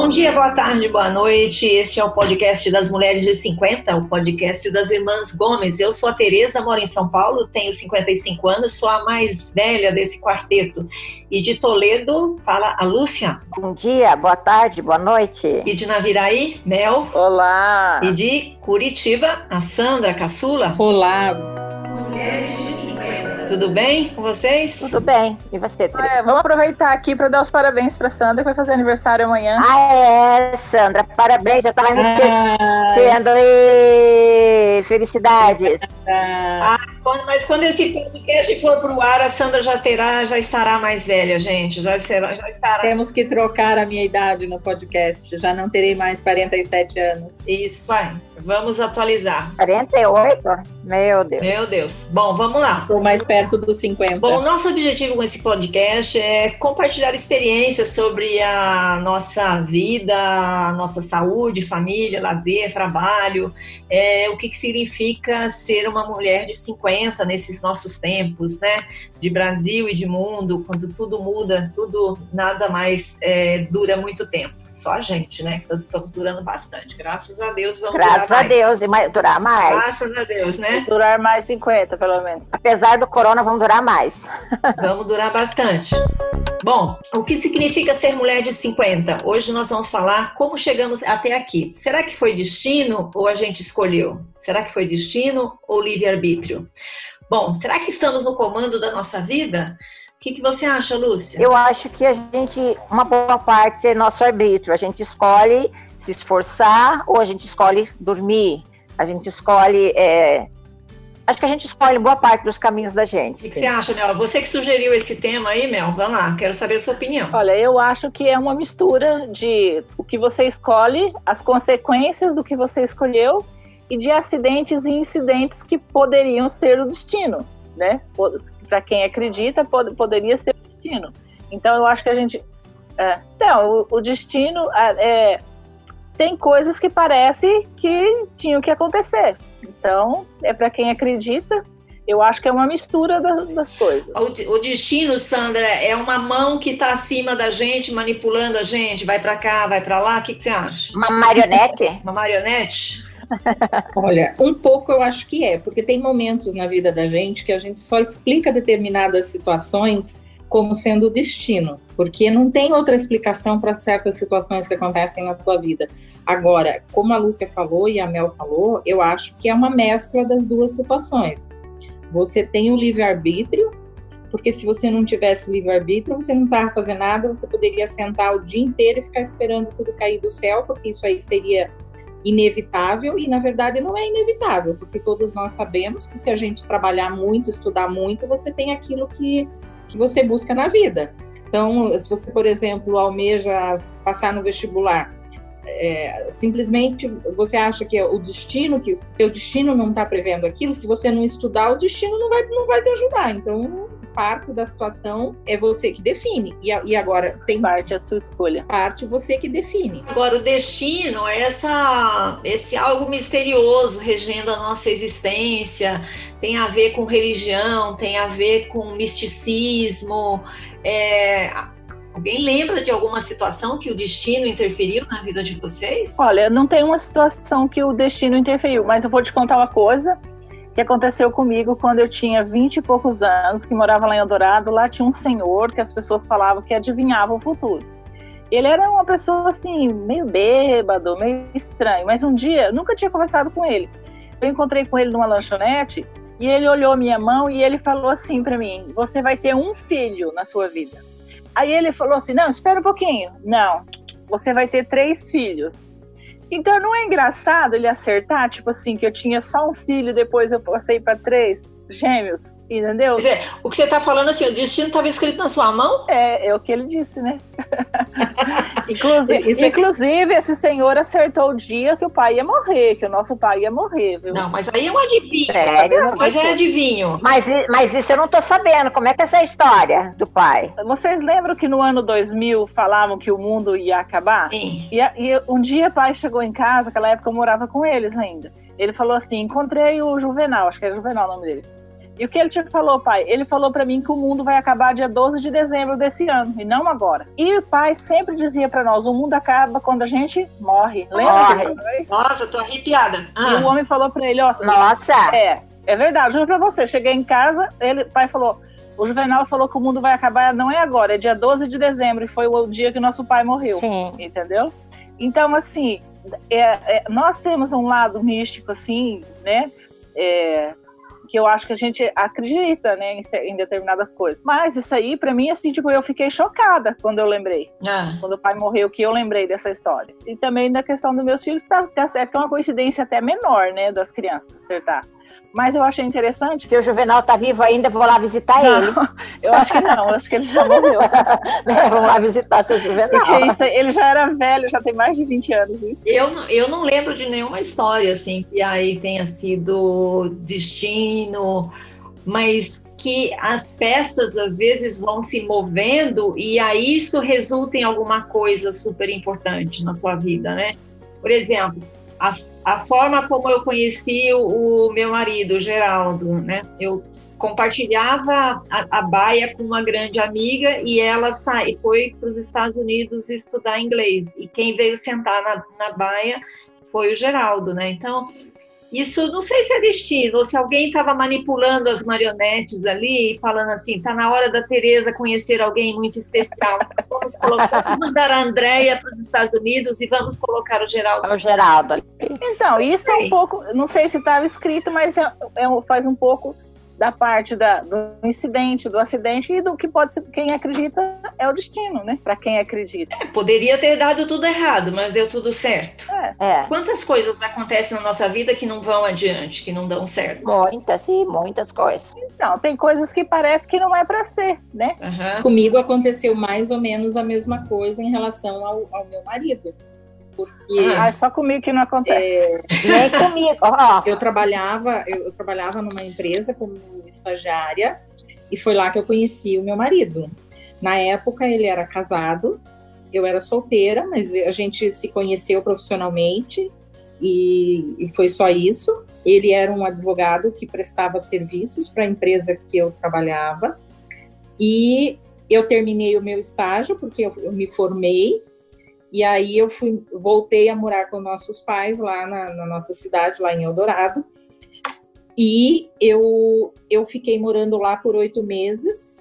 Bom dia, boa tarde, boa noite. Este é o podcast das Mulheres de 50, o podcast das Irmãs Gomes. Eu sou a Tereza, moro em São Paulo, tenho 55 anos, sou a mais velha desse quarteto. E de Toledo, fala a Lúcia. Bom dia, boa tarde, boa noite. E de Naviraí, Mel. Olá. E de Curitiba, a Sandra Caçula. Olá. Mulheres de tudo bem com vocês? Tudo bem. E você, Teresa? É, vamos aproveitar aqui para dar os parabéns para Sandra, que vai fazer aniversário amanhã. Ah, é, Sandra. Parabéns, já estava me esquecendo. Ah. Felicidades. Ah, mas quando esse podcast for para o ar, a Sandra já terá, já estará mais velha, gente. Já, será, já estará. Temos que trocar a minha idade no podcast. Já não terei mais 47 anos. Isso aí. Vamos atualizar. 48? Meu Deus. Meu Deus. Bom, vamos lá. Estou mais perto perto dos 50. Bom, o nosso objetivo com esse podcast é compartilhar experiências sobre a nossa vida, a nossa saúde, família, lazer, trabalho, é, o que, que significa ser uma mulher de 50 nesses nossos tempos, né? De Brasil e de mundo, quando tudo muda, tudo nada mais é, dura muito tempo só a gente, né? Que estamos durando bastante. Graças a Deus vamos Graças durar a Deus, e mais, durar mais. Graças a Deus, né? Durar mais 50, pelo menos. Apesar do corona, vamos durar mais. Vamos durar bastante. Bom, o que significa ser mulher de 50? Hoje nós vamos falar como chegamos até aqui. Será que foi destino ou a gente escolheu? Será que foi destino ou livre-arbítrio? Bom, será que estamos no comando da nossa vida? O que, que, você acha, Lúcia? Eu acho que a gente, uma boa parte é nosso arbítrio. A gente escolhe se esforçar ou a gente escolhe dormir. A gente escolhe. É... Acho que a gente escolhe boa parte dos caminhos da gente. O que, que, você acha, Mel? Você que sugeriu esse tema aí, Mel, vamos lá, quero saber a sua opinião. Olha, eu acho que é uma mistura de o que você escolhe, as consequências do que você escolheu e de acidentes e incidentes que poderiam ser o destino, né? Para quem acredita, pod poderia ser o destino. Então, eu acho que a gente. É, não, o, o destino é, é, tem coisas que parece que tinham que acontecer. Então, é para quem acredita. Eu acho que é uma mistura das, das coisas. O, o, destino, Sandra, é uma mão que está acima da gente, manipulando a gente, vai para cá, vai para lá. O que, que você acha? Uma marionete? Uma marionete? Olha, um pouco eu acho que é, porque tem momentos na vida da gente que a gente só explica determinadas situações como sendo o destino, porque não tem outra explicação para certas situações que acontecem na tua vida. Agora, como a Lúcia falou e a Mel falou, eu acho que é uma mescla das duas situações. Você tem o livre-arbítrio, porque se você não tivesse livre-arbítrio, você não precisava fazer nada, você poderia sentar o dia inteiro e ficar esperando tudo cair do céu, porque isso aí seria inevitável e na verdade não é inevitável, porque todos nós sabemos que se a gente trabalhar muito, estudar muito, você tem aquilo que, que você busca na vida. Então, se você, por exemplo, almeja passar no vestibular, é, simplesmente você acha que é o destino, que o teu destino não está prevendo aquilo, se você não estudar, o destino não vai, não vai te ajudar. Então, parte da situação é você que define. E, e agora tem parte a sua escolha. Parte você que define. Agora o destino é essa esse algo misterioso regendo a nossa existência, tem a ver com religião, tem a ver com misticismo. É, Alguém lembra de alguma situação que o destino interferiu na vida de vocês? Olha, não tem uma situação que o destino interferiu, mas eu vou te contar uma coisa que aconteceu comigo quando eu tinha vinte e poucos anos, que morava lá em Eldorado. Lá tinha um senhor que as pessoas falavam que adivinhava o futuro. Ele era uma pessoa assim, meio bêbado, meio estranho, mas um dia, nunca tinha conversado com ele. Eu encontrei com ele numa lanchonete e ele olhou minha mão e ele falou assim para mim: Você vai ter um filho na sua vida. Aí ele falou assim: Não, espera um pouquinho. Não, você vai ter três filhos. Então não é engraçado ele acertar, tipo assim, que eu tinha só um filho, depois eu passei para três gêmeos, entendeu? Quer dizer, o que você está falando assim, o destino estava escrito na sua mão? É, é o que ele disse, né? inclusive, inclusive, esse senhor acertou o dia que o pai ia morrer, que o nosso pai ia morrer, viu? Não, mas aí é um adivinho. É, mas é adivinho. Mas, mas isso eu não tô sabendo. Como é que é essa história do pai? Vocês lembram que no ano 2000 falavam que o mundo ia acabar? Sim. E, e um dia o pai chegou em casa, aquela época eu morava com eles ainda. Ele falou assim: encontrei o Juvenal, acho que é Juvenal o nome dele E o que ele te falou, pai? Ele falou para mim que o mundo vai acabar dia 12 de dezembro desse ano, e não agora. E o pai sempre dizia para nós: o mundo acaba quando a gente morre. Lembra? Morre. Nossa, tô arrepiada. Ah. E o homem falou para ele: ó, Nossa! É, é verdade, juro pra você. Cheguei em casa, ele, o pai falou: o Juvenal falou que o mundo vai acabar, não é agora, é dia 12 de dezembro, e foi o dia que nosso pai morreu. Sim. Entendeu? Então, assim, é, é, nós temos um lado místico, assim, né? É, que eu acho que a gente acredita, né, em, em determinadas coisas. Mas isso aí, para mim, assim, tipo, eu fiquei chocada quando eu lembrei. Ah. Quando o pai morreu, que eu lembrei dessa história. E também da questão dos meus filhos, tá, tá certo que é uma coincidência até menor, né, das crianças acertar. Mas eu achei interessante. Se o Juvenal tá vivo ainda, vou lá visitar Não, ele. Eu acho que não, eu acho que ele já morreu. É, Vamos lá visitar seu Juvenal. Porque isso, ele já era velho, já tem mais de 20 anos isso. Eu, não- eu não lembro de nenhuma história assim que aí tenha sido destino, mas que as peças às vezes vão se movendo e aí isso resulta em alguma coisa super importante na sua vida, né? Por exemplo, a, a forma como eu conheci o, o meu marido, o Geraldo, né? Eu compartilhava a, a baia com uma grande amiga e ela sai, foi para os Estados Unidos estudar inglês. E quem veio sentar na, na baia foi o Geraldo, né? Então, isso não sei se é destino, ou se alguém estava manipulando as marionetes ali, e falando assim, tá na hora da Tereza conhecer alguém muito especial. Vamos colocar, vamos mandar a Andréia para os Estados Unidos e vamos colocar o Geraldo. É o Geraldo ali. Então, isso é um pouco, não sei se estava escrito, mas é, é faz um pouco da parte da, do incidente, do acidente e do que pode ser, quem acredita é o destino, né? Para quem acredita. Poderia ter dado tudo errado, mas deu tudo certo. É. Quantas coisas acontecem na nossa vida que não vão adiante, que não dão certo? Muitas, sim, muitas coisas. Então, tem coisas que parece que não é para ser, né? Aham. Comigo aconteceu mais ou menos a mesma coisa em relação ao, ao meu marido. Porque Ah. Só comigo que não acontece. Nem comigo. Ó, eu trabalhava, eu, eu trabalhava numa empresa como estagiária e foi lá que eu conheci o meu marido. Na época ele era casado, eu era solteira, mas a gente se conheceu profissionalmente e, e foi só isso. Ele era um advogado que prestava serviços para a empresa que eu trabalhava e eu terminei o meu estágio porque eu, eu me formei e aí eu fui, voltei a morar com nossos pais lá na, na nossa cidade, lá em Eldorado. E eu, eu fiquei morando lá por oito meses.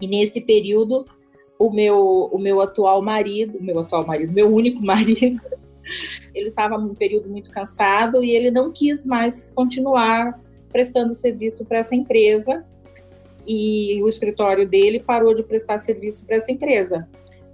E nesse período, o meu, o meu atual marido, meu atual marido, meu único marido, ele estava num período muito cansado e ele não quis mais continuar prestando serviço para essa empresa. E o escritório dele parou de prestar serviço para essa empresa.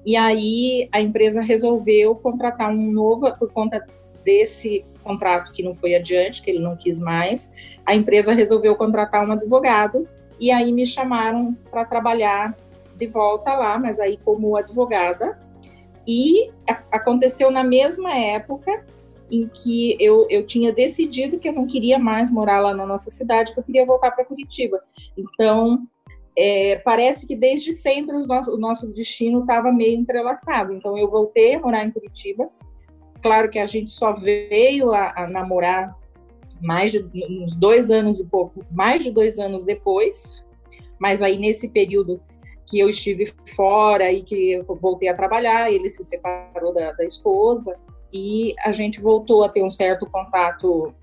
E aí a empresa resolveu contratar um novo, por conta desse contrato que não foi adiante, que ele não quis mais, a empresa resolveu contratar um advogado e aí me chamaram para trabalhar de volta lá, mas aí como advogada. E aconteceu na mesma época em que eu, eu tinha decidido que eu não queria mais morar lá na nossa cidade, que eu queria voltar para Curitiba. Então, é, parece que desde sempre os nosso, o nosso destino estava meio entrelaçado. Então, eu voltei a morar em Curitiba. Claro que a gente só veio a, a namorar mais de uns dois anos e pouco, mais de dois anos depois. Mas aí, nesse período que eu estive fora e que eu voltei a trabalhar, ele se separou da, da esposa e a gente voltou a ter um certo contato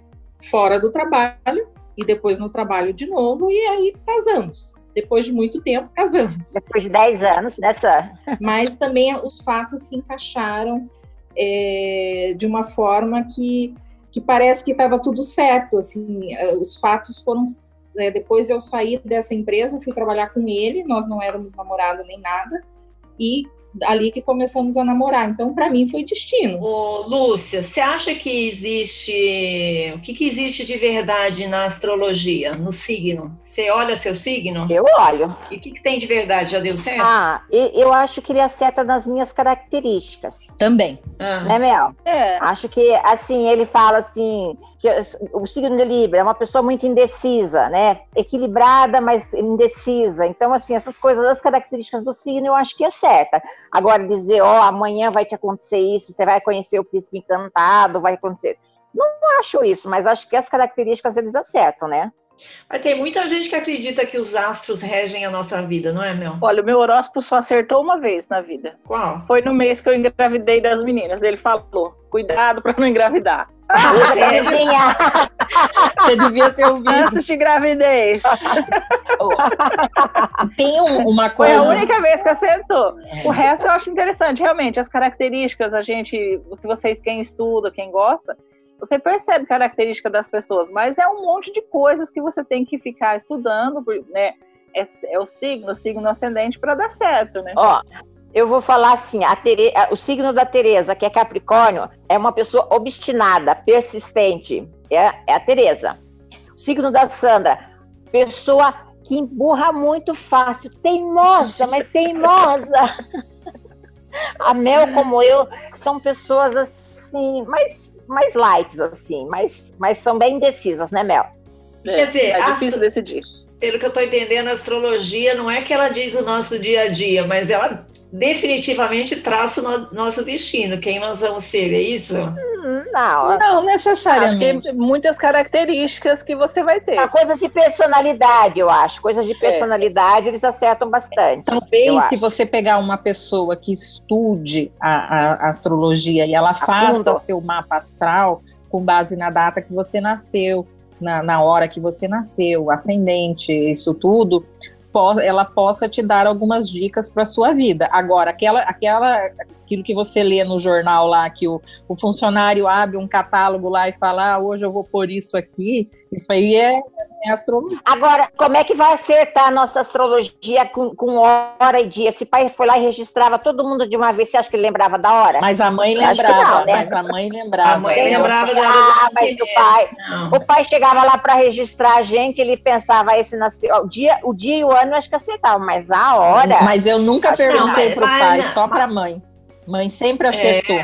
fora do trabalho e depois no trabalho de novo e aí casamos. Depois de muito tempo, casamos. depois de 10 anos nessa. Mas também os fatos se encaixaram é, de uma forma que, que parece que estava tudo certo. Assim, eh, os fatos foram. né, depois eu saí dessa empresa, fui trabalhar com ele, nós não éramos namorados nem nada, e ali que começamos a namorar. Então, para mim, foi destino. Ô, Lúcia, você acha que existe. O que, que existe de verdade na astrologia, no signo? Você olha seu signo? Eu olho. E o que, que tem de verdade? Já deu certo? Ah, eu acho que ele acerta nas minhas características, Também. Ah. né, Mel? É, Acho que, assim, ele fala assim, que o signo de Libra é uma pessoa muito indecisa, né? Equilibrada, mas indecisa. Então, assim, essas coisas, as características do signo, eu acho que acerta. Agora, dizer, ó, amanhã vai te acontecer isso, você vai conhecer o príncipe encantado, vai acontecer. Não acho isso, mas acho que as características eles acertam, né? Mas tem muita gente que acredita que os astros regem a nossa vida, não é, Mel? Olha, o meu horóscopo só acertou uma vez na vida. Qual? Foi no mês que eu engravidei das meninas. Ele falou: cuidado para não engravidar. Ah, Você devia ter ouvido. Antes de gravidez. Tem um- uma Foi a coisa. única vez que acertou. O resto eu acho interessante, realmente. As características, a gente, se você quem estuda, quem gosta, você percebe característica das pessoas, mas é um monte de coisas que você tem que ficar estudando, né? É, é o signo, o signo ascendente para dar certo, né? Ó, eu vou falar assim, a Tere- o signo da Tereza, que é Capricórnio, é uma pessoa obstinada, persistente. É, é a Tereza. O signo da Sandra, pessoa que emburra muito fácil, teimosa, mas teimosa. A Mel, como eu, são pessoas assim, mais, mais light, assim, mas, mas são bem indecisas, né, Mel? Quer dizer, é difícil decidir. Pelo que eu estou entendendo, a astrologia não é que ela diz o nosso dia a dia, mas ela definitivamente traça o no- nosso destino, quem nós vamos ser, é isso? Não, Não Acho necessariamente. que muitas características que você vai ter. Ah, coisas de personalidade, eu acho. Coisas de personalidade, eles acertam bastante. Talvez acho. se você pegar uma pessoa que estude a, a astrologia e ela faça fundo. seu mapa astral com base na data que você nasceu, na, na hora que você nasceu, ascendente, isso tudo, ela possa te dar algumas dicas para sua vida. Agora, aquela, aquela, aquilo que você lê no jornal lá, que o, o funcionário abre um catálogo lá e fala, ah, hoje eu vou pôr isso aqui, isso aí é, é astrologia. Agora, como é que vai acertar a nossa astrologia com, com hora e dia? Se pai foi lá e registrava todo mundo de uma vez, você acha que ele lembrava da hora? Mas a mãe lembrava, não, né? mas a mãe lembrava. A mãe lembrava da hora Ah, mas o pai, Não. o pai chegava lá para registrar a gente, ele pensava, esse nasceu, o dia, o dia e o ano, eu acho que acertava, mas a hora. Mas eu nunca perguntei pro mas- pai, mas- só pra mãe. Mãe sempre acertou.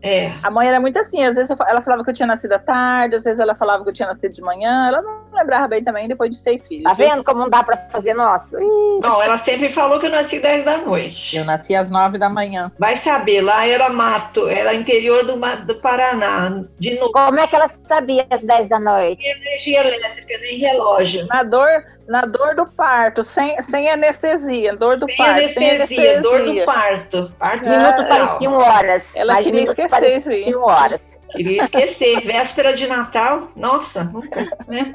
É, A mãe era muito assim, às vezes ela falava que eu tinha nascido à tarde, às vezes ela falava que eu tinha nascido de manhã, ela não lembrava bem também depois de seis filhos. Tá viu? vendo como não dá para fazer? Nossa, Não, ela sempre falou que eu nasci 10 da noite. Eu nasci às nove da manhã. Vai saber, lá era mato, era interior do, do Paraná. De novo, como é que ela sabia às 10 da noite? nem energia elétrica, nem relógio. Na dor, na dor do parto, sem, sem anestesia, dor do Sem parto, anestesia, sem dor do anestesia. parto. Parto Minutos natural. pareciam horas. Ela mas queria esquecer isso aí. pareciam horas. Queria esquecer. Véspera de Natal, nossa, nunca, né?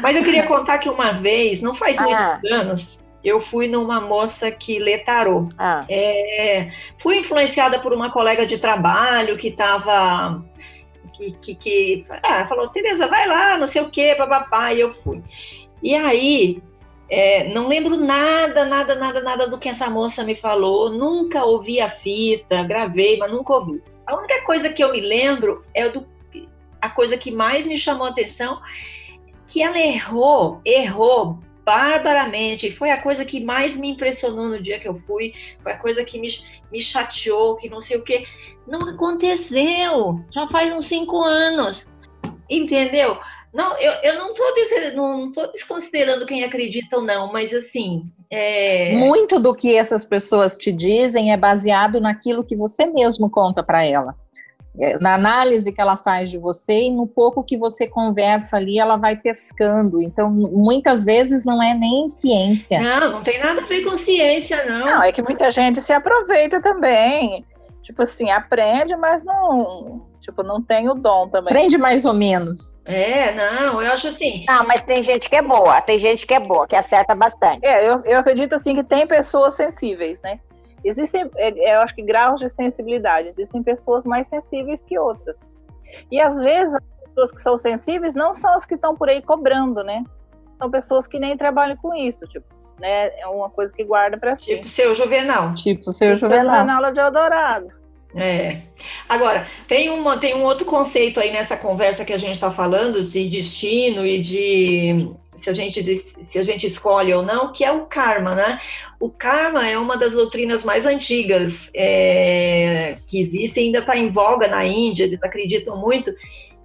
Mas eu queria contar que uma vez, não faz Ah. muitos anos, eu fui numa moça que lê tarô. Ah, É, fui influenciada por uma colega de trabalho que estava. Que, que, que ah, falou, Tereza, vai lá, não sei o quê, papapá, e eu fui. E aí, é, não lembro nada, nada, nada, nada do que essa moça me falou, nunca ouvi a fita, gravei, mas nunca ouvi. A única coisa que eu me lembro é do, a coisa que mais me chamou a atenção, que ela errou, errou barbaramente. Foi a coisa que mais me impressionou no dia que eu fui, foi a coisa que me, me chateou, que não sei o quê. Não aconteceu. Já faz uns cinco anos. Entendeu? Não, eu, eu não estou não desconsiderando quem acredita ou não, mas assim. É... Muito do que essas pessoas te dizem é baseado naquilo que você mesmo conta para ela. É, Na análise que ela faz de você e no pouco que você conversa ali, ela vai pescando. Então, muitas vezes não é nem ciência. Não, não tem nada a ver com ciência, não. Não, é que muita gente se aproveita também. Tipo assim, aprende, mas não, tipo, não tem o dom também. Aprende mais ou menos. É, não, eu acho assim. Não, mas tem gente que é boa, tem gente que é boa, que acerta bastante. É, eu, eu acredito assim que tem pessoas sensíveis, né? Existem, é, eu acho que graus de sensibilidade. Existem pessoas mais sensíveis que outras. E às vezes as pessoas que são sensíveis não são as que estão por aí cobrando, né? São pessoas que nem trabalham com isso, tipo, né? É uma coisa que guarda para si. Tipo, seu Juvenal. Tipo, seu foi juvenal. na aula de Eldorado. É. Agora, tem, uma, tem um outro conceito aí nessa conversa que a gente está falando de destino e de se a, gente, se a gente escolhe ou não, que é o karma, né? O karma é uma das doutrinas mais antigas é, que existe, ainda está em voga na Índia, eles acreditam muito,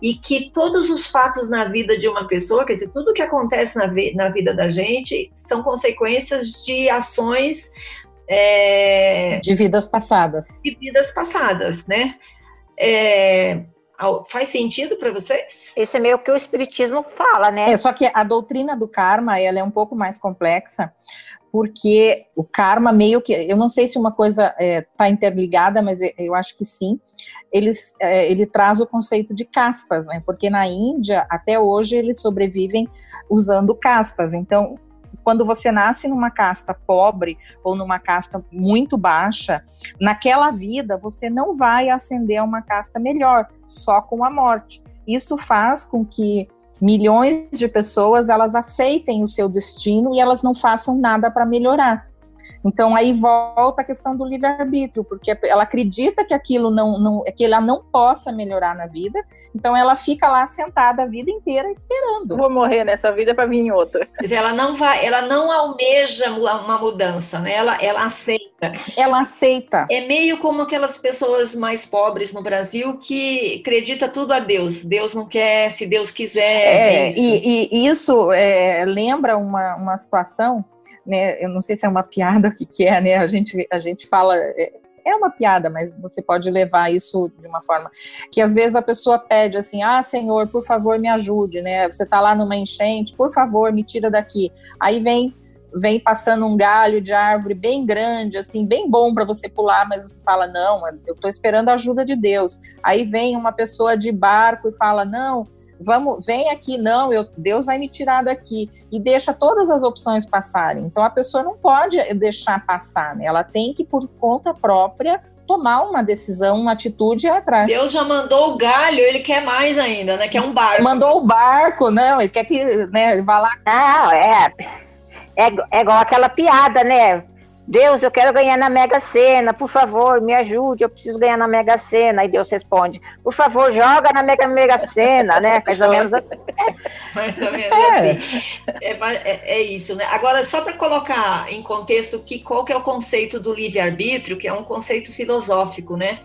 e que todos os fatos na vida de uma pessoa, quer dizer, tudo que acontece na, na vida da gente, são consequências de ações é, De vidas passadas. de vidas passadas, né? É, Faz sentido para vocês? Isso é meio que o Espiritismo fala, né? É, só que a doutrina do karma ela é um pouco mais complexa, porque o karma meio que, eu não sei se uma coisa está é, tá interligada, mas eu acho que sim, ele, é, ele traz o conceito de castas, né? Porque na Índia, até hoje, eles sobrevivem usando castas. Então, quando você nasce numa casta pobre ou numa casta muito baixa, naquela vida você não vai ascender a uma casta melhor, só com a morte. Isso faz com que milhões de pessoas elas aceitem o seu destino e elas não façam nada para melhorar. Então aí volta a questão do livre-arbítrio, porque ela acredita que aquilo não, não que ela não possa melhorar na vida, então ela fica lá sentada a vida inteira esperando. Vou morrer nessa vida para vir em outra. Mas ela não vai, ela não almeja uma mudança, né? Ela, ela aceita. Ela aceita. É meio como aquelas pessoas mais pobres no Brasil que acredita tudo a Deus. Deus não quer, se Deus quiser. É, é isso. E, e, isso é, lembra uma, uma situação né? Eu não sei se é uma piada o que, que é, né? A gente, a gente fala. É, é uma piada, mas você pode levar isso de uma forma que às vezes a pessoa pede assim: "Ah, Senhor, por favor, me ajude", né? Você está lá numa enchente, por favor, me tira daqui. Aí vem vem passando um galho de árvore bem grande, assim, bem bom para você pular, mas você fala: "Não, eu estou esperando a ajuda de Deus". Aí vem uma pessoa de barco e fala: "Não, vamos, vem aqui, não, eu, Deus vai me tirar daqui, e deixa todas as opções passarem. Então a pessoa não pode deixar passar, né? Ela tem que, por conta própria, tomar uma decisão, uma atitude atrás. Deus já mandou o galho, ele quer mais ainda, né? Quer um barco. Mandou o barco, não, ele quer que, né, vá lá. Não, é, é, é igual aquela piada, né? Deus, eu quero ganhar na Mega Sena, por favor, me ajude, eu preciso ganhar na Mega Sena. Aí Deus responde, por favor, joga na Mega Mega Sena, né? Mais ou menos assim. Mais ou menos é. assim. É, é, é, isso, né? Agora, só para colocar em contexto que, qual que é o conceito do livre-arbítrio, que é um conceito filosófico, né?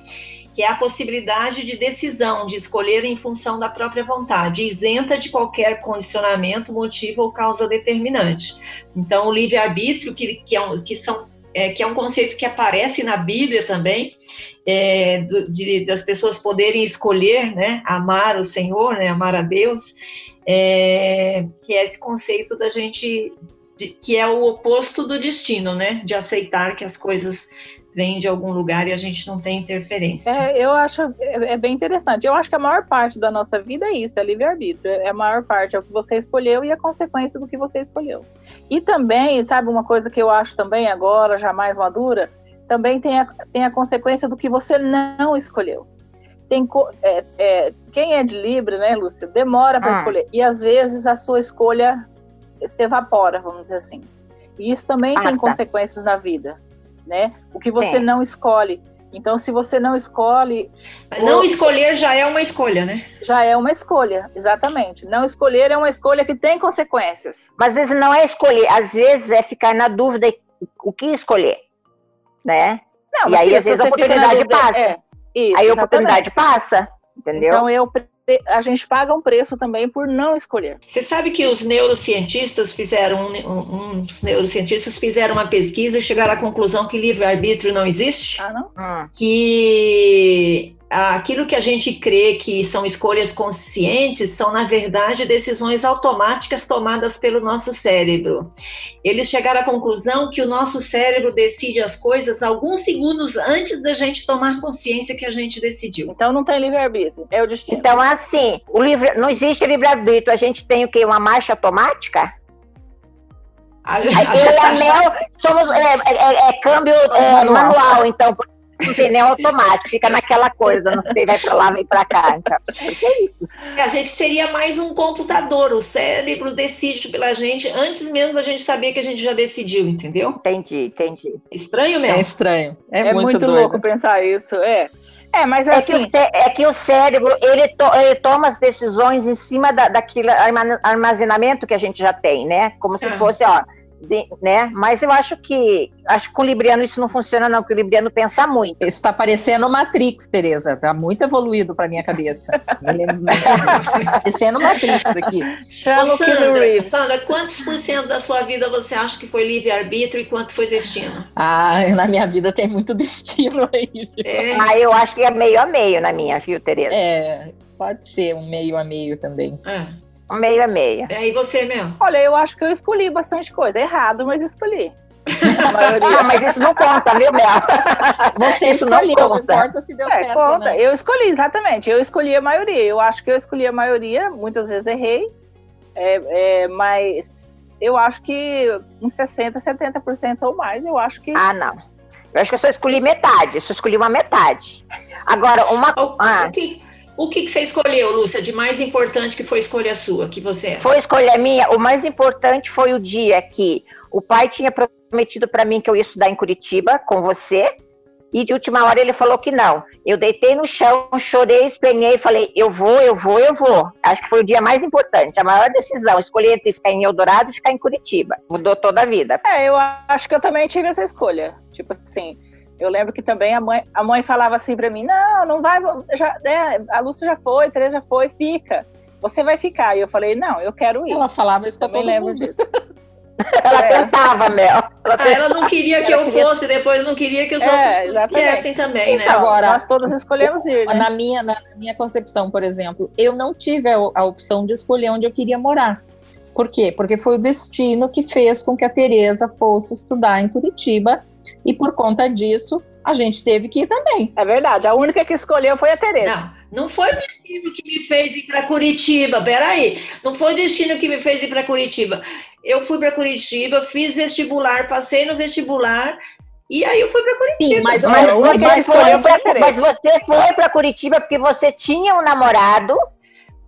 que é a possibilidade de decisão, de escolher em função da própria vontade, isenta de qualquer condicionamento, motivo ou causa determinante. Então, o livre-arbítrio, que, que, é um, que são é, que é um conceito que aparece na Bíblia também, é, do, de, das pessoas poderem escolher, né, amar o Senhor, né, amar a Deus, é, que é esse conceito da gente, de, que é o oposto do destino, né, de aceitar que as coisas vêm de algum lugar e a gente não tem interferência. É, eu acho é, é, bem interessante. Eu acho que a maior parte da nossa vida é isso, é livre-arbítrio. É a maior parte, é o que você escolheu e a consequência do que você escolheu. E também, sabe, uma coisa que eu acho também agora, já mais madura, também tem a, tem a consequência do que você não escolheu. Tem, é, é, quem é de livre, né, Lúcia, demora para ah. escolher. E às vezes a sua escolha se evapora, vamos dizer assim. E isso também ah, tem tá. consequências na vida né? O que você é. não escolhe. Então, se você não escolhe. Não escolher já é uma escolha, né? Já é uma escolha, exatamente. Não escolher é uma escolha que tem consequências. Mas às vezes não é escolher, às vezes é ficar na dúvida o que escolher, né? Não, e aí, às vezes, a oportunidade dúvida, passa. É, isso, aí a oportunidade passa, entendeu? Então, eu a gente paga um preço também por não escolher. Você sabe que os neurocientistas fizeram, um, uns neurocientistas fizeram uma pesquisa e chegaram à conclusão que livre-arbítrio não existe? Ah, não? Ah. Que aquilo que a gente crê que são escolhas conscientes são, na verdade, decisões automáticas tomadas pelo nosso cérebro. Eles chegaram à conclusão que o nosso cérebro decide as coisas alguns segundos antes da gente tomar consciência que a gente decidiu. Então não tem livre-arbítrio, é o destino. Então, assim, o livre, não existe livre-arbítrio, a gente tem o quê? Uma marcha automática? A, a, a, somos, é, é, é, é câmbio manual. manual, então, não tem nem automático, fica naquela coisa, não sei, vai para lá, vem para cá. Então, é isso. A gente seria mais um computador, o cérebro decide pela gente antes mesmo da gente saber que a gente já decidiu, entendeu? Entendi, entendi. Estranho mesmo. É estranho. É, é muito, muito louco pensar isso, é. É, mas assim... é, que assim é que o cérebro ele, to, ele toma as decisões em cima da, daquele armazenamento que a gente já tem, né? Como se ah. fosse, ó, de, né? Mas eu acho que acho que com o Libriano isso não funciona, não, porque o Libriano pensa muito. Isso está parecendo Matrix, Tereza. Tá muito evoluído para minha cabeça. parecendo Matrix aqui. Ô, Sandra, Sandra, quantos por cento da sua vida você acha que foi livre-arbítrio e quanto foi destino? Ah, na minha vida tem muito destino aí. É. Ah, eu acho que é meio a meio na minha, viu, Tereza? É, Pode ser um meio a meio também. É. Meio a meio. É, e você mesmo? Olha, eu acho que eu escolhi bastante coisa. Errado, mas escolhi. ah, mas isso não conta, viu, Mel? Você isso escolheu, não, conta. importa se deu é, certo. Conta. Eu escolhi, exatamente. Eu escolhi a maioria. Eu acho que eu escolhi a maioria, muitas vezes errei, é, é, mas eu acho que em 60%, 70% ou mais, eu acho que. Ah, não. Eu acho que eu só escolhi metade, eu só escolhi uma metade. Agora, uma. O, ah. o, que, o que você escolheu, Lúcia, de mais importante que foi escolha sua, que você Foi escolha minha. O mais importante foi o dia que o pai tinha prometido para mim que eu ia estudar em Curitiba com você, e de última hora ele falou que não. Eu deitei no chão, chorei, esprenhei e falei: eu vou, eu vou, eu vou. Acho que foi o dia mais importante, a maior decisão. Escolhi entre ficar em Eldorado e ficar em Curitiba. Mudou toda a vida. É, eu acho que eu também tive essa escolha. Tipo assim, eu lembro que também a mãe, a mãe falava assim para mim: não, não vai, já, né, a Lúcia já foi, a Teresa já foi, fica. Você vai ficar. E eu falei: não, eu quero ir. Ela falava isso pra todo lembro mundo. disso. Ela é. tentava, Mel. Ela, ah, ela não queria que eu queria... fosse, depois não queria que os é, outros viessem também, né? Então, Agora, nós todas escolhemos ir. Né? Na, minha, na minha concepção, por exemplo, eu não tive a, a opção de escolher onde eu queria morar. Por quê? Porque foi o destino que fez com que a Tereza fosse estudar em Curitiba e por conta disso a gente teve que ir também. É verdade, a única que escolheu foi a Tereza. Não, não foi o destino que me fez ir para Curitiba, peraí. Não foi o destino que me fez ir para Curitiba eu fui para Curitiba, fiz vestibular, passei no vestibular e aí eu fui para Curitiba. Sim, mas, mas, você foi pra, mas você foi para Curitiba porque você tinha um namorado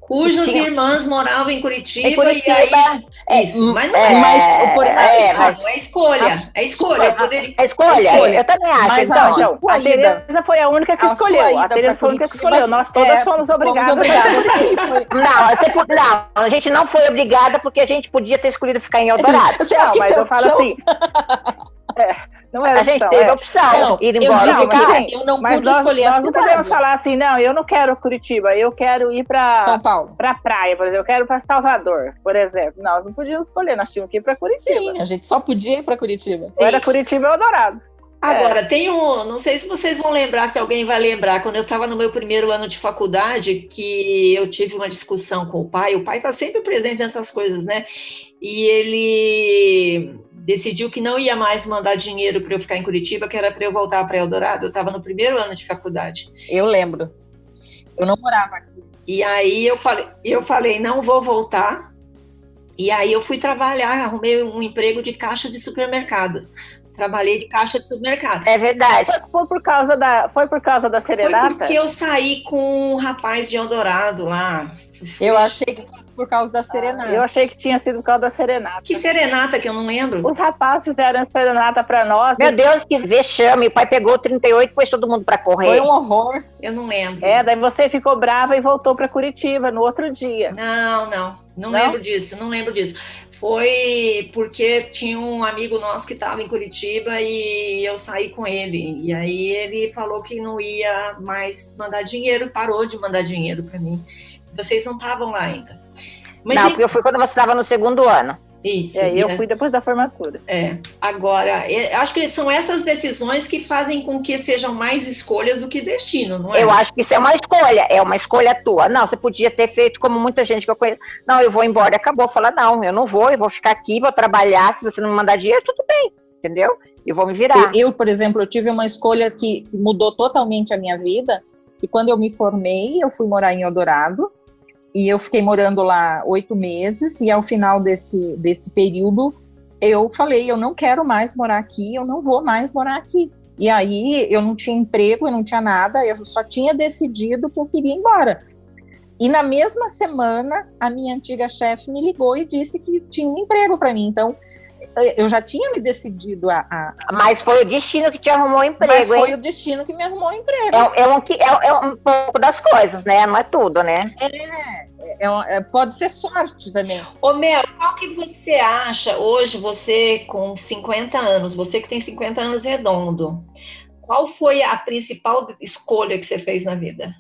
cujas tinha... irmãs moravam em Curitiba, em Curitiba e aí é, isso, mas não é, é mas, por, é, mas, é escolha, é escolha, poderia... é escolha, escolha. eu também acho. Mas, então, a, a Tereza foi a única que a escolheu, a Tereza foi a única que escolheu, nós todas é, fomos obrigadas. Fomos obrigadas. não, você, não, a gente não foi obrigada porque a gente podia ter escolhido ficar em Eldorado. Você acha que mas eu falo assim... É, não era a gente opção, teve é. opção, não, ir embora. Eu, digo, eu não mas pude nós, escolher nós não podemos falar assim, não, eu não quero Curitiba, eu quero ir para São Paulo, para praia, por exemplo, eu quero para Salvador, por exemplo. Nós não podíamos escolher, nós tínhamos que ir para Curitiba. Sim, a gente só podia ir para Curitiba. Ou era Curitiba ou Eldorado. Agora, é. tem um, não sei se vocês vão lembrar, se alguém vai lembrar, quando eu estava no meu primeiro ano de faculdade, que eu tive uma discussão com o pai, o pai está sempre presente nessas coisas, né? E ele decidiu que não ia mais mandar dinheiro para eu ficar em Curitiba, que era para eu voltar para Eldorado. Eu estava no primeiro ano de faculdade. Eu lembro. Eu não morava aqui. E aí eu falei, eu falei, não vou voltar. E aí eu fui trabalhar, arrumei um emprego de caixa de supermercado. Trabalhei de caixa de supermercado. É verdade. Foi, foi por causa da, foi por causa da serenata? Foi porque eu saí com um rapaz de Eldorado lá. Eu achei que fosse por causa da serenata. eu achei que tinha sido por causa da serenata. Que serenata que eu não lembro? Os rapazes fizeram a serenata para nós. Meu e... Deus, que vexame. O pai pegou 38 e pôs todo mundo para correr. Foi um horror. Eu não lembro. É, daí você ficou brava e voltou para Curitiba no outro dia. Não, não, não. Não lembro disso, não lembro disso foi porque tinha um amigo nosso que estava em Curitiba e eu saí com ele. E aí ele falou que não ia mais mandar dinheiro, parou de mandar dinheiro para mim. Vocês não estavam lá ainda. Mas não, porque eu fui quando você estava no segundo ano. Isso. É, eu fui depois da formatura. É. Agora, acho que são essas decisões que fazem com que sejam mais escolhas do que destino, não é? Eu acho que isso é uma escolha, é uma escolha tua. Não, você podia ter feito como muita gente que eu conheço. Não, eu vou embora, acabou. Fala, não, eu não vou, eu vou ficar aqui, vou trabalhar. Se você não me mandar dinheiro, tudo bem, entendeu? Eu vou me virar. Eu, por exemplo, eu tive uma escolha que, que mudou totalmente a minha vida. E quando eu me formei, eu fui morar em Eldorado e eu fiquei morando lá oito meses, e ao final desse, desse período, eu falei: eu não quero mais morar aqui, eu não vou mais morar aqui. E aí eu não tinha emprego, eu não tinha nada, eu só tinha decidido que eu queria ir embora. E na mesma semana, a minha antiga chefe me ligou e disse que tinha um emprego para mim. Então, eu já tinha me decidido a, a, Mas foi o destino que te arrumou o emprego. Mas foi hein? o destino que me arrumou o emprego. É, é, um, é, é um pouco das coisas, né? Não é tudo, né? É. É, é, pode ser sorte também. Ô Mel, qual que você acha hoje, você com 50 anos, você que tem 50 anos redondo, qual foi a principal escolha que você fez na vida?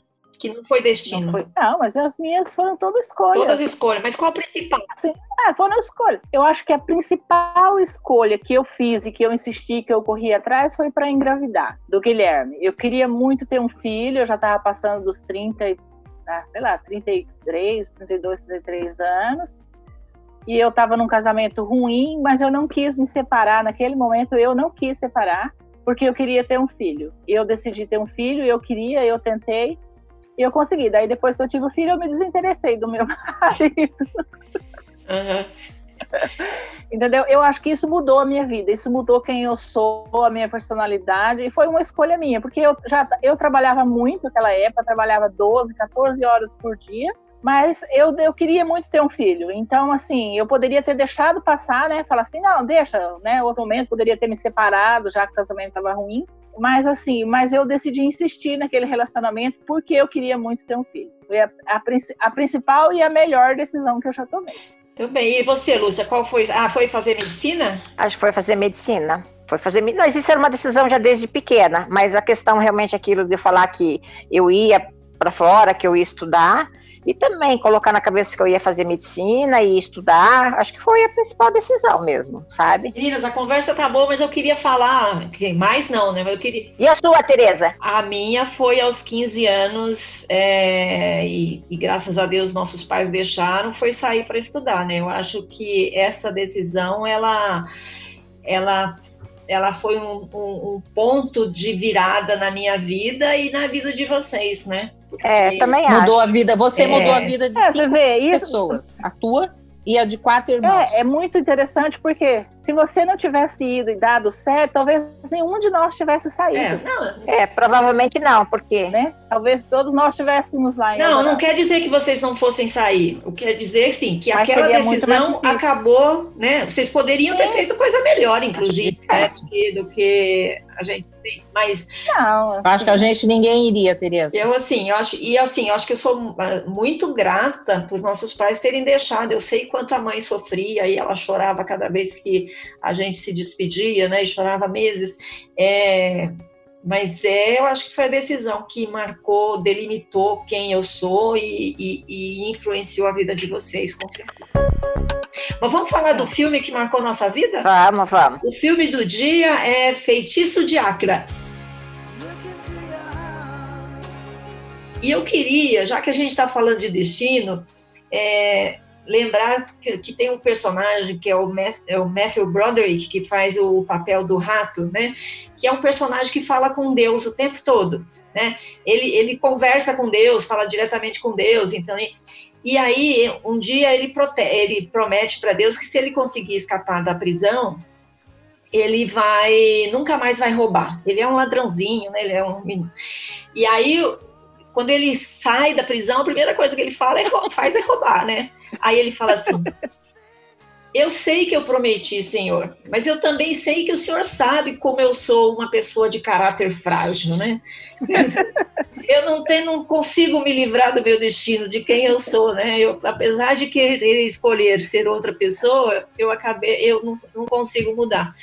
Que não foi destino. Não, foi, não, mas as minhas foram todas escolhas. Todas escolhas, mas qual a principal? Assim, é, foram escolhas. Eu acho que a principal escolha que eu fiz e que eu insisti, que eu corri atrás, foi para engravidar do Guilherme. Eu queria muito ter um filho, eu já estava passando dos 30 e ah, sei lá, 33, 32, 33 anos. E eu estava num casamento ruim, mas eu não quis me separar. Naquele momento, eu não quis separar, porque eu queria ter um filho. Eu decidi ter um filho, eu queria, eu tentei, e eu consegui. Daí, depois que eu tive o filho, eu me desinteressei do meu marido. Uhum. Entendeu? Eu acho que isso mudou a minha vida, isso mudou quem eu sou, a minha personalidade, e foi uma escolha minha, porque eu já eu trabalhava muito naquela época, trabalhava 12, 14 horas por dia, mas eu, eu queria muito ter um filho. Então, assim, eu poderia ter deixado passar, né? Falar assim, não, deixa, né? Outro momento, poderia ter me separado, já que o casamento estava ruim. Mas, assim, mas eu decidi insistir naquele relacionamento porque eu queria muito ter um filho. Foi a, a, a principal e a melhor decisão que eu já tomei. Muito bem. E você, Lúcia, qual foi? Ah, foi fazer medicina? Acho que foi fazer medicina. Foi fazer Não, isso era uma decisão já desde pequena, mas a questão realmente aquilo de falar que eu ia para fora, que eu ia estudar, e também colocar na cabeça que eu ia fazer medicina e estudar, acho que foi a principal decisão mesmo, sabe? Meninas, a conversa tá boa, mas eu queria falar, mais não, né? Mas eu queria... E a sua, Tereza? A minha foi aos 15 anos, é, e, e, graças a Deus nossos pais deixaram, foi sair para estudar, né? Eu acho que essa decisão, ela, ela ela foi um, um, um, ponto de virada na minha vida e na vida de vocês, né? Porque é, também mudou acho. a vida. Você é. mudou a vida de é, cinco pessoas. A tua e a de quatro irmãos. É, é muito interessante porque se você não tivesse ido e dado certo, talvez nenhum de nós tivesse saído. É, não, é provavelmente não, porque né? Talvez todos nós estivéssemos lá. Em não, não quer dizer que vocês não fossem sair. O que quer dizer, sim, que Mas aquela decisão acabou, né? Vocês poderiam ter feito coisa melhor, inclusive, né, do, que, do que a gente fez. Mas não, acho que a gente ninguém iria, Tereza. Eu assim, eu acho e assim, eu acho que eu sou muito grata por nossos pais terem deixado. Eu sei quanto a mãe sofria e ela chorava cada vez que a gente se despedia, né? E chorava meses. É, mas é, eu acho que foi a decisão que marcou, delimitou quem eu sou e, e, e influenciou a vida de vocês, com certeza. Mas vamos falar do filme que marcou nossa vida? Vamos, vamos. O filme do dia é Feitiço de Acra. E eu queria, já que a gente está falando de destino, é, lembrar que, que, tem um personagem que é o, Matthew, é o Matthew Broderick, que faz o papel do rato, né? Que é um personagem que fala com Deus o tempo todo, né? Ele, ele conversa com Deus, fala diretamente com Deus, então... E, e aí, um dia ele, ele promete para Deus que se ele conseguir escapar da prisão, ele vai nunca mais vai roubar. Ele é um ladrãozinho, né? Ele é um E aí quando ele sai da prisão, a primeira coisa que ele fala é faz é roubar, né? Aí ele fala assim: Eu sei que eu prometi, Senhor, mas eu também sei que o Senhor sabe como eu sou uma pessoa de caráter frágil, né? Eu não, tenho, não consigo me livrar do meu destino, de quem eu sou, né? Eu, apesar de querer escolher ser outra pessoa, eu acabei, eu não, não consigo mudar.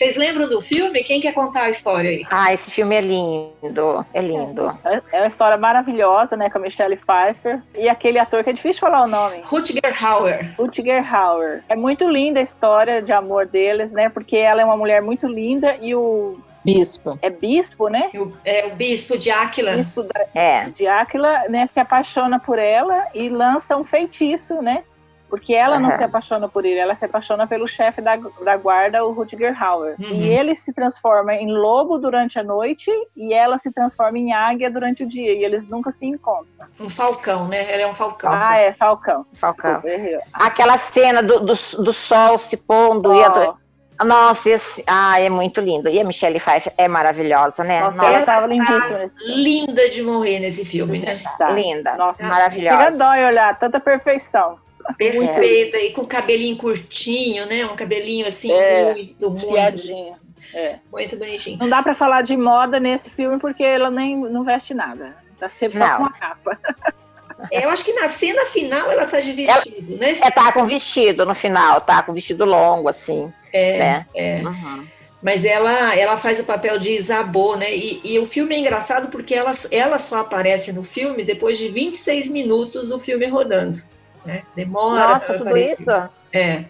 Vocês lembram do filme? Quem quer contar a história aí? Ah, esse filme é lindo, é lindo. É, é uma história maravilhosa, né, com a Michelle Pfeiffer e aquele ator que é difícil falar o nome. Rutger Hauer. Rutger Hauer. É muito linda a história de amor deles, né? Porque ela é uma mulher muito linda e o Bispo. É bispo, né? É o bispo de Áquila. Bispo da, é. de Áquila, né, se apaixona por ela e lança um feitiço, né? Porque ela uhum. não se apaixona por ele, ela se apaixona pelo chefe da, da guarda, o Rutger Hauer. Uhum. E ele se transforma em lobo durante a noite e ela se transforma em águia durante o dia. E eles nunca se encontram. Um falcão, né? Ele é um falcão. Ah, é, falcão. Falcão. Desculpa, Aquela cena do, do, do, sol se pondo oh. e a, nossa, esse, ah, é muito lindo. E a Michelle Pfeiffer é maravilhosa, né? Nossa, Nossa ela estava lindíssima nesse filme. Linda de morrer nesse filme, né? Tá. Linda. Nossa, maravilhosa. Chega dói olhar, tanta perfeição. Perfeita, é. e com cabelinho curtinho, né? Um cabelinho assim, é, muito, muito. É. Muito bonitinho. Não dá para falar de moda nesse filme porque ela nem não veste nada. Tá sempre só com a capa. É, eu acho que na cena final ela tá de vestido, ela, né? É, tá com vestido no final, tá com vestido longo, assim. É, né? é. Uhum. Mas ela, ela faz o papel de Isabô, né? E, e, o filme é engraçado porque ela, ela só aparece no filme depois de 26 minutos do filme rodando. Né? Demora. Nossa, tudo isso? É.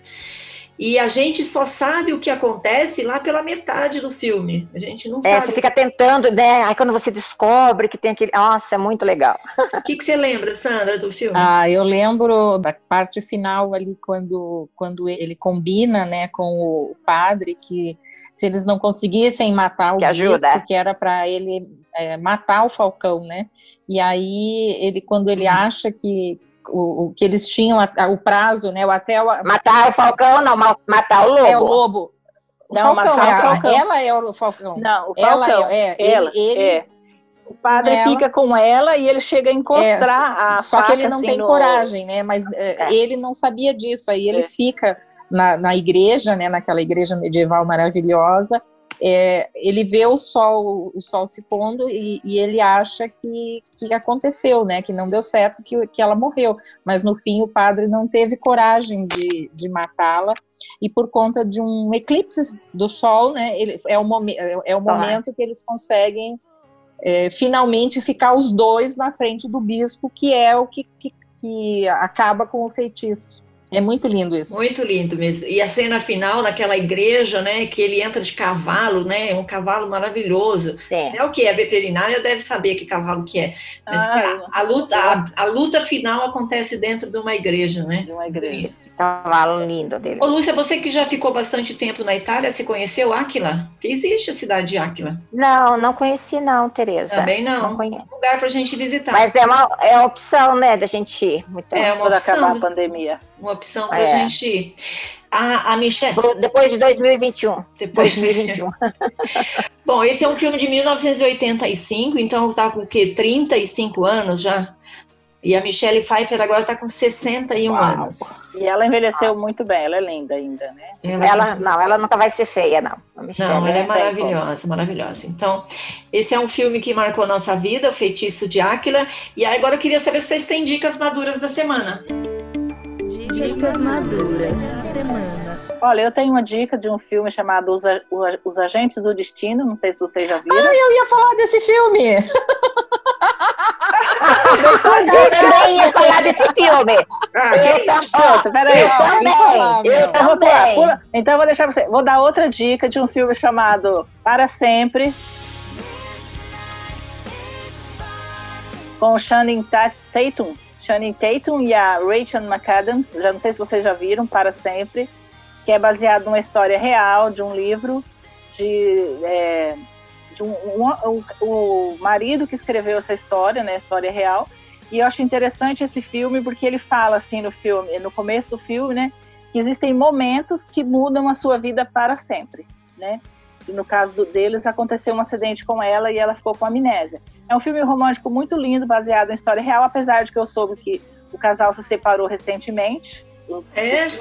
e a gente só sabe o que acontece lá pela metade do filme. A gente não é, sabe. Você fica tentando, né? Aí quando você descobre que tem aquele. Nossa, é muito legal. O que, que você lembra, Sandra, do filme? Ah, eu lembro da parte final ali, quando, quando ele combina né, com o padre que se eles não conseguissem matar o que ajuda. bispo, que era para ele é, matar o Falcão, né? E aí ele, quando ele uhum. acha que o, o, que eles tinham o prazo, né? O até o, matar o Falcão, não, matar o lobo. É o lobo. Não, Falcão, é, Falcão. ela é o Falcão. Não, o Falcão. Ela é, é ela, ele, ele é. O padre ela, fica com ela e ele chega a encostar é, a Só que ele não assim, tem no... coragem, né? Mas é, é. ele não sabia disso. Aí ele fica na, na igreja, né, naquela igreja medieval maravilhosa, é, ele vê o sol, o sol se pondo e, e, ele acha que, que aconteceu, né, que não deu certo, que, que ela morreu. Mas no fim o padre não teve coragem de, de matá-la e por conta de um eclipse do sol, né, ele, é o, momen é o tá. momento que eles conseguem é, finalmente ficar os dois na frente do bispo, que é o que, que, que acaba com o feitiço. É muito lindo isso. Muito lindo mesmo. E a cena final naquela igreja, né, que ele entra de cavalo, né, um cavalo maravilhoso. É, é o que é veterinária deve saber que cavalo que é. Mas ah, a, a, luta, a, a, luta final acontece dentro de uma igreja, né? De uma igreja cavalo lindo dele. Ô, Lúcia, você que já ficou bastante tempo na Itália, você conheceu Áquila? Que existe a cidade de Áquila? Não, não conheci não, Tereza. Também não. Não conheço. Um lugar pra gente visitar. Mas é uma, é uma opção, né, da gente ir. Muito é uma opção. acabar a pandemia. Uma opção pra é. gente ir. A, a Michelle. Depois de 2021. Depois de 2021. Bom, esse é um filme de 1985, então tá com o quê? 35 anos já? E a Michelle Pfeiffer agora está com 61 Uau. anos. E ela envelheceu muito bem, ela é linda ainda, né? Ela, ela não, ela nunca vai ser feia, não. não, ela é, é maravilhosa, maravilhosa. Então, esse é um filme que marcou nossa vida, O Feitiço de Áquila. E agora eu queria saber se vocês têm dicas maduras da semana. Dicas maduras da semana. Olha, eu tenho uma dica de um filme chamado Os, Os Agentes do Destino, não sei se vocês já viram. Ah, eu ia falar desse filme! eu também ia falar desse filme. Ah, eu peraí. Eu também. Eu também. Então eu vou deixar você. Vou dar outra dica de um filme chamado Para Sempre. Com o Channing Tatum. Channing Tatum e a Rachel McAdams. Já não sei se vocês já viram, Para Sempre. Que é baseado numa história real de um livro de. É, um, um, o marido que escreveu essa história, né, a história real. E eu acho interessante esse filme porque ele fala assim no filme, no começo do filme, né, que existem momentos que mudam a sua vida para sempre, né? E no caso do, deles aconteceu um acidente com ela e ela ficou com amnésia. É um filme romântico muito lindo, baseado em história real, apesar de que eu soube que o casal se separou recentemente. É?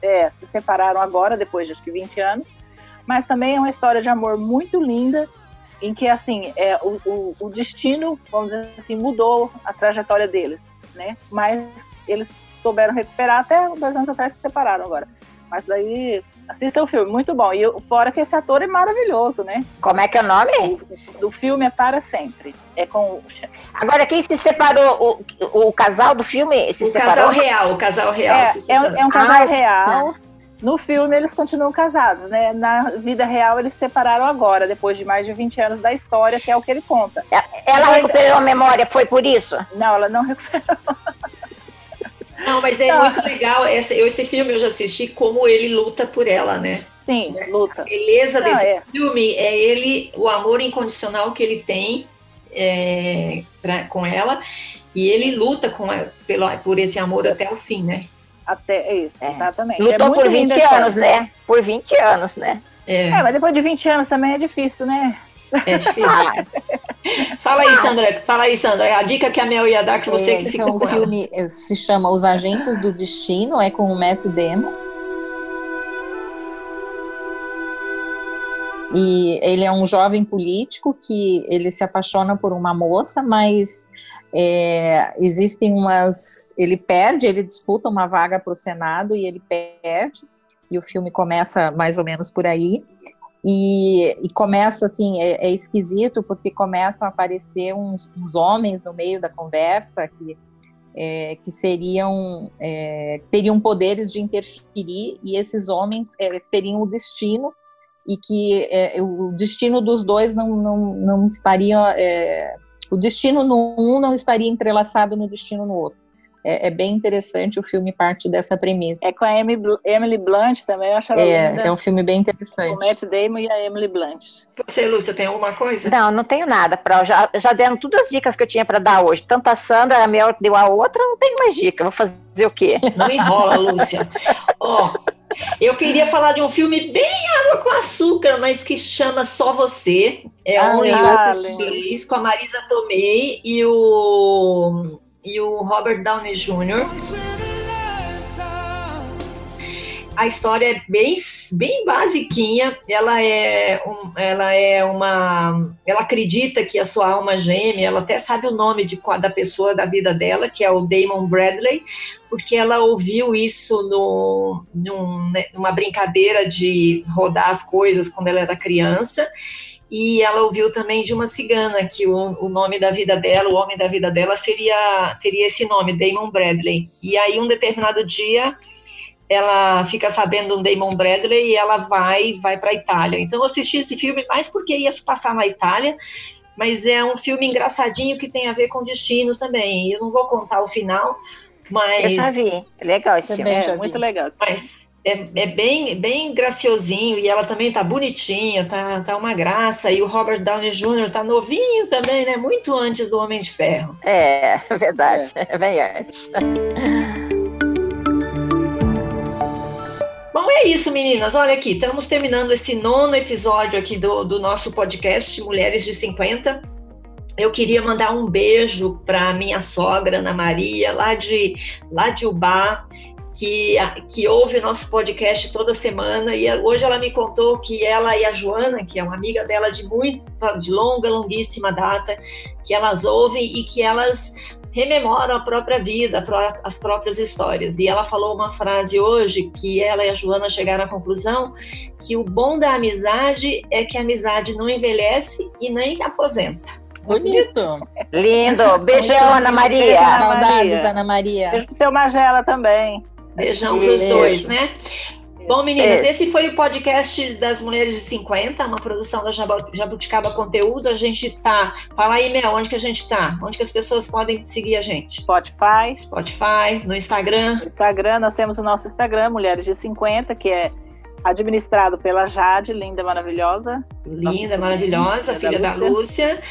É, se separaram agora, depois de acho que 20 anos. Mas também é uma história de amor muito linda em que assim é, o, o, o, destino, vamos dizer assim, mudou a trajetória deles, né? Mas eles souberam recuperar até dois anos atrás que separaram agora. Mas daí assista o filme, muito bom. E fora que esse ator é maravilhoso, né? Como é que é o nome? Do filme é Para Sempre. É com Agora quem se separou? O, o casal do filme se o separou? casal real, o casal real. É, é, um, é um casal ah, real. Tá. No filme eles continuam casados, né? Na vida real eles se separaram agora, depois de mais de 20 anos da história, que é o que ele conta. É, ela recuperou a memória, foi por isso? Não, ela não recuperou. Não, mas é não. muito legal. Esse, esse filme eu já assisti, como ele luta por ela, né? Sim, luta. A beleza não, desse é. filme é ele, o amor incondicional que ele tem é, pra, com ela, e ele luta com, pelo, por esse amor até o fim, né? Até isso, é. exatamente. Lutou é por 20 anos, né? Por 20 anos, né? É. é. mas depois de 20 anos também é difícil, né? É difícil. fala aí, Sandra. Fala aí, Sandra. A dica que a Mel ia dar que você é, que fica então, com o filme ela. se chama Os Agentes do Destino, é com o Matt Damon. E ele é um jovem político que ele se apaixona por uma moça, mas é, existem umas. Ele perde, ele disputa uma vaga para o Senado e ele perde, e o filme começa mais ou menos por aí. E, e começa assim, é, é, esquisito porque começam a aparecer uns, uns, homens no meio da conversa que é, que seriam é, teriam poderes de interferir e esses homens é, seriam o destino e que é, o destino dos dois não, não, não estaria é, o destino no um não estaria entrelaçado no destino no outro é, é, bem interessante, o filme parte dessa premissa. É com a Emily Blunt também, eu acho ela é, linda. É um filme bem interessante. Com o Matt Damon e a Emily Blunt. Você, Lúcia, tem alguma coisa? Não, não tenho nada. Pra, já, já deram todas as dicas que eu tinha para dar hoje. Tanto a Sandra, a minha deu a outra, não tenho mais dica. Vou fazer o quê? Não enrola, Lúcia. Ó, eu queria falar de um filme bem água com açúcar, mas que chama Só Você. É ah, um inglês com a Marisa Tomei e o e o Robert Downey Jr. A história é bem, bem basiquinha. Ela é, um, ela é uma. Ela acredita que a sua alma gêmea, ela até sabe o nome de, da pessoa da vida dela, que é o Damon Bradley, porque ela ouviu isso no, num, né, numa brincadeira de rodar as coisas quando ela era criança e ela ouviu também de uma cigana que o, o, nome da vida dela, o homem da vida dela seria teria esse nome, Damon Bradley. E aí um determinado dia ela fica sabendo um Damon Bradley e ela vai vai para a Itália. Então eu assisti esse filme mais porque ia se passar na Itália, mas é um filme engraçadinho que tem a ver com destino também. Eu não vou contar o final, mas eu já vi. É legal esse filme, é muito legal. Mas é, é, bem, bem graciosinho e ela também tá bonitinha, tá, tá uma graça. E o Robert Downey Jr. tá novinho também, né? Muito antes do Homem de Ferro. É, verdade, é, é bem antes. Bom, é isso, meninas. Olha aqui, estamos terminando esse nono episódio aqui do, do nosso podcast Mulheres de 50. Eu queria mandar um beijo para minha sogra, Ana Maria, lá de, lá de Ubá que, que ouve o nosso podcast toda semana e hoje ela me contou que ela e a Joana, que é uma amiga dela de muito, de longa, longuíssima data, que elas ouvem e que elas rememoram a própria vida, as próprias histórias. E ela falou uma frase hoje que ela e a Joana chegaram à conclusão que o bom da amizade é que a amizade não envelhece e nem aposenta. Bonito. Lindo. Beijão, Ana Maria. Beijo, Ana Saudades, Ana Maria. Beijo pro seu Magela também. Beijão para os dois, né? Bom, meninas, esse. esse foi o podcast das Mulheres de 50, uma produção da Jabuticaba Conteúdo. A gente tá. Fala aí, Mel, onde que a gente tá? Onde que as pessoas podem seguir a gente? Spotify. Spotify, no Instagram. No Instagram, nós temos o nosso Instagram, Mulheres de 50, que é administrado pela Jade, linda, maravilhosa. Linda, maravilhosa, filha da Lúcia. da Lúcia.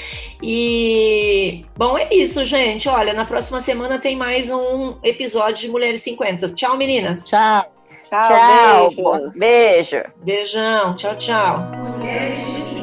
E, bom, é isso, gente. Olha, na próxima semana tem mais um episódio de Mulheres 50. Tchau, meninas. Tchau. Tchau, tchau beijo. Beijão. Tchau, tchau. Mulheres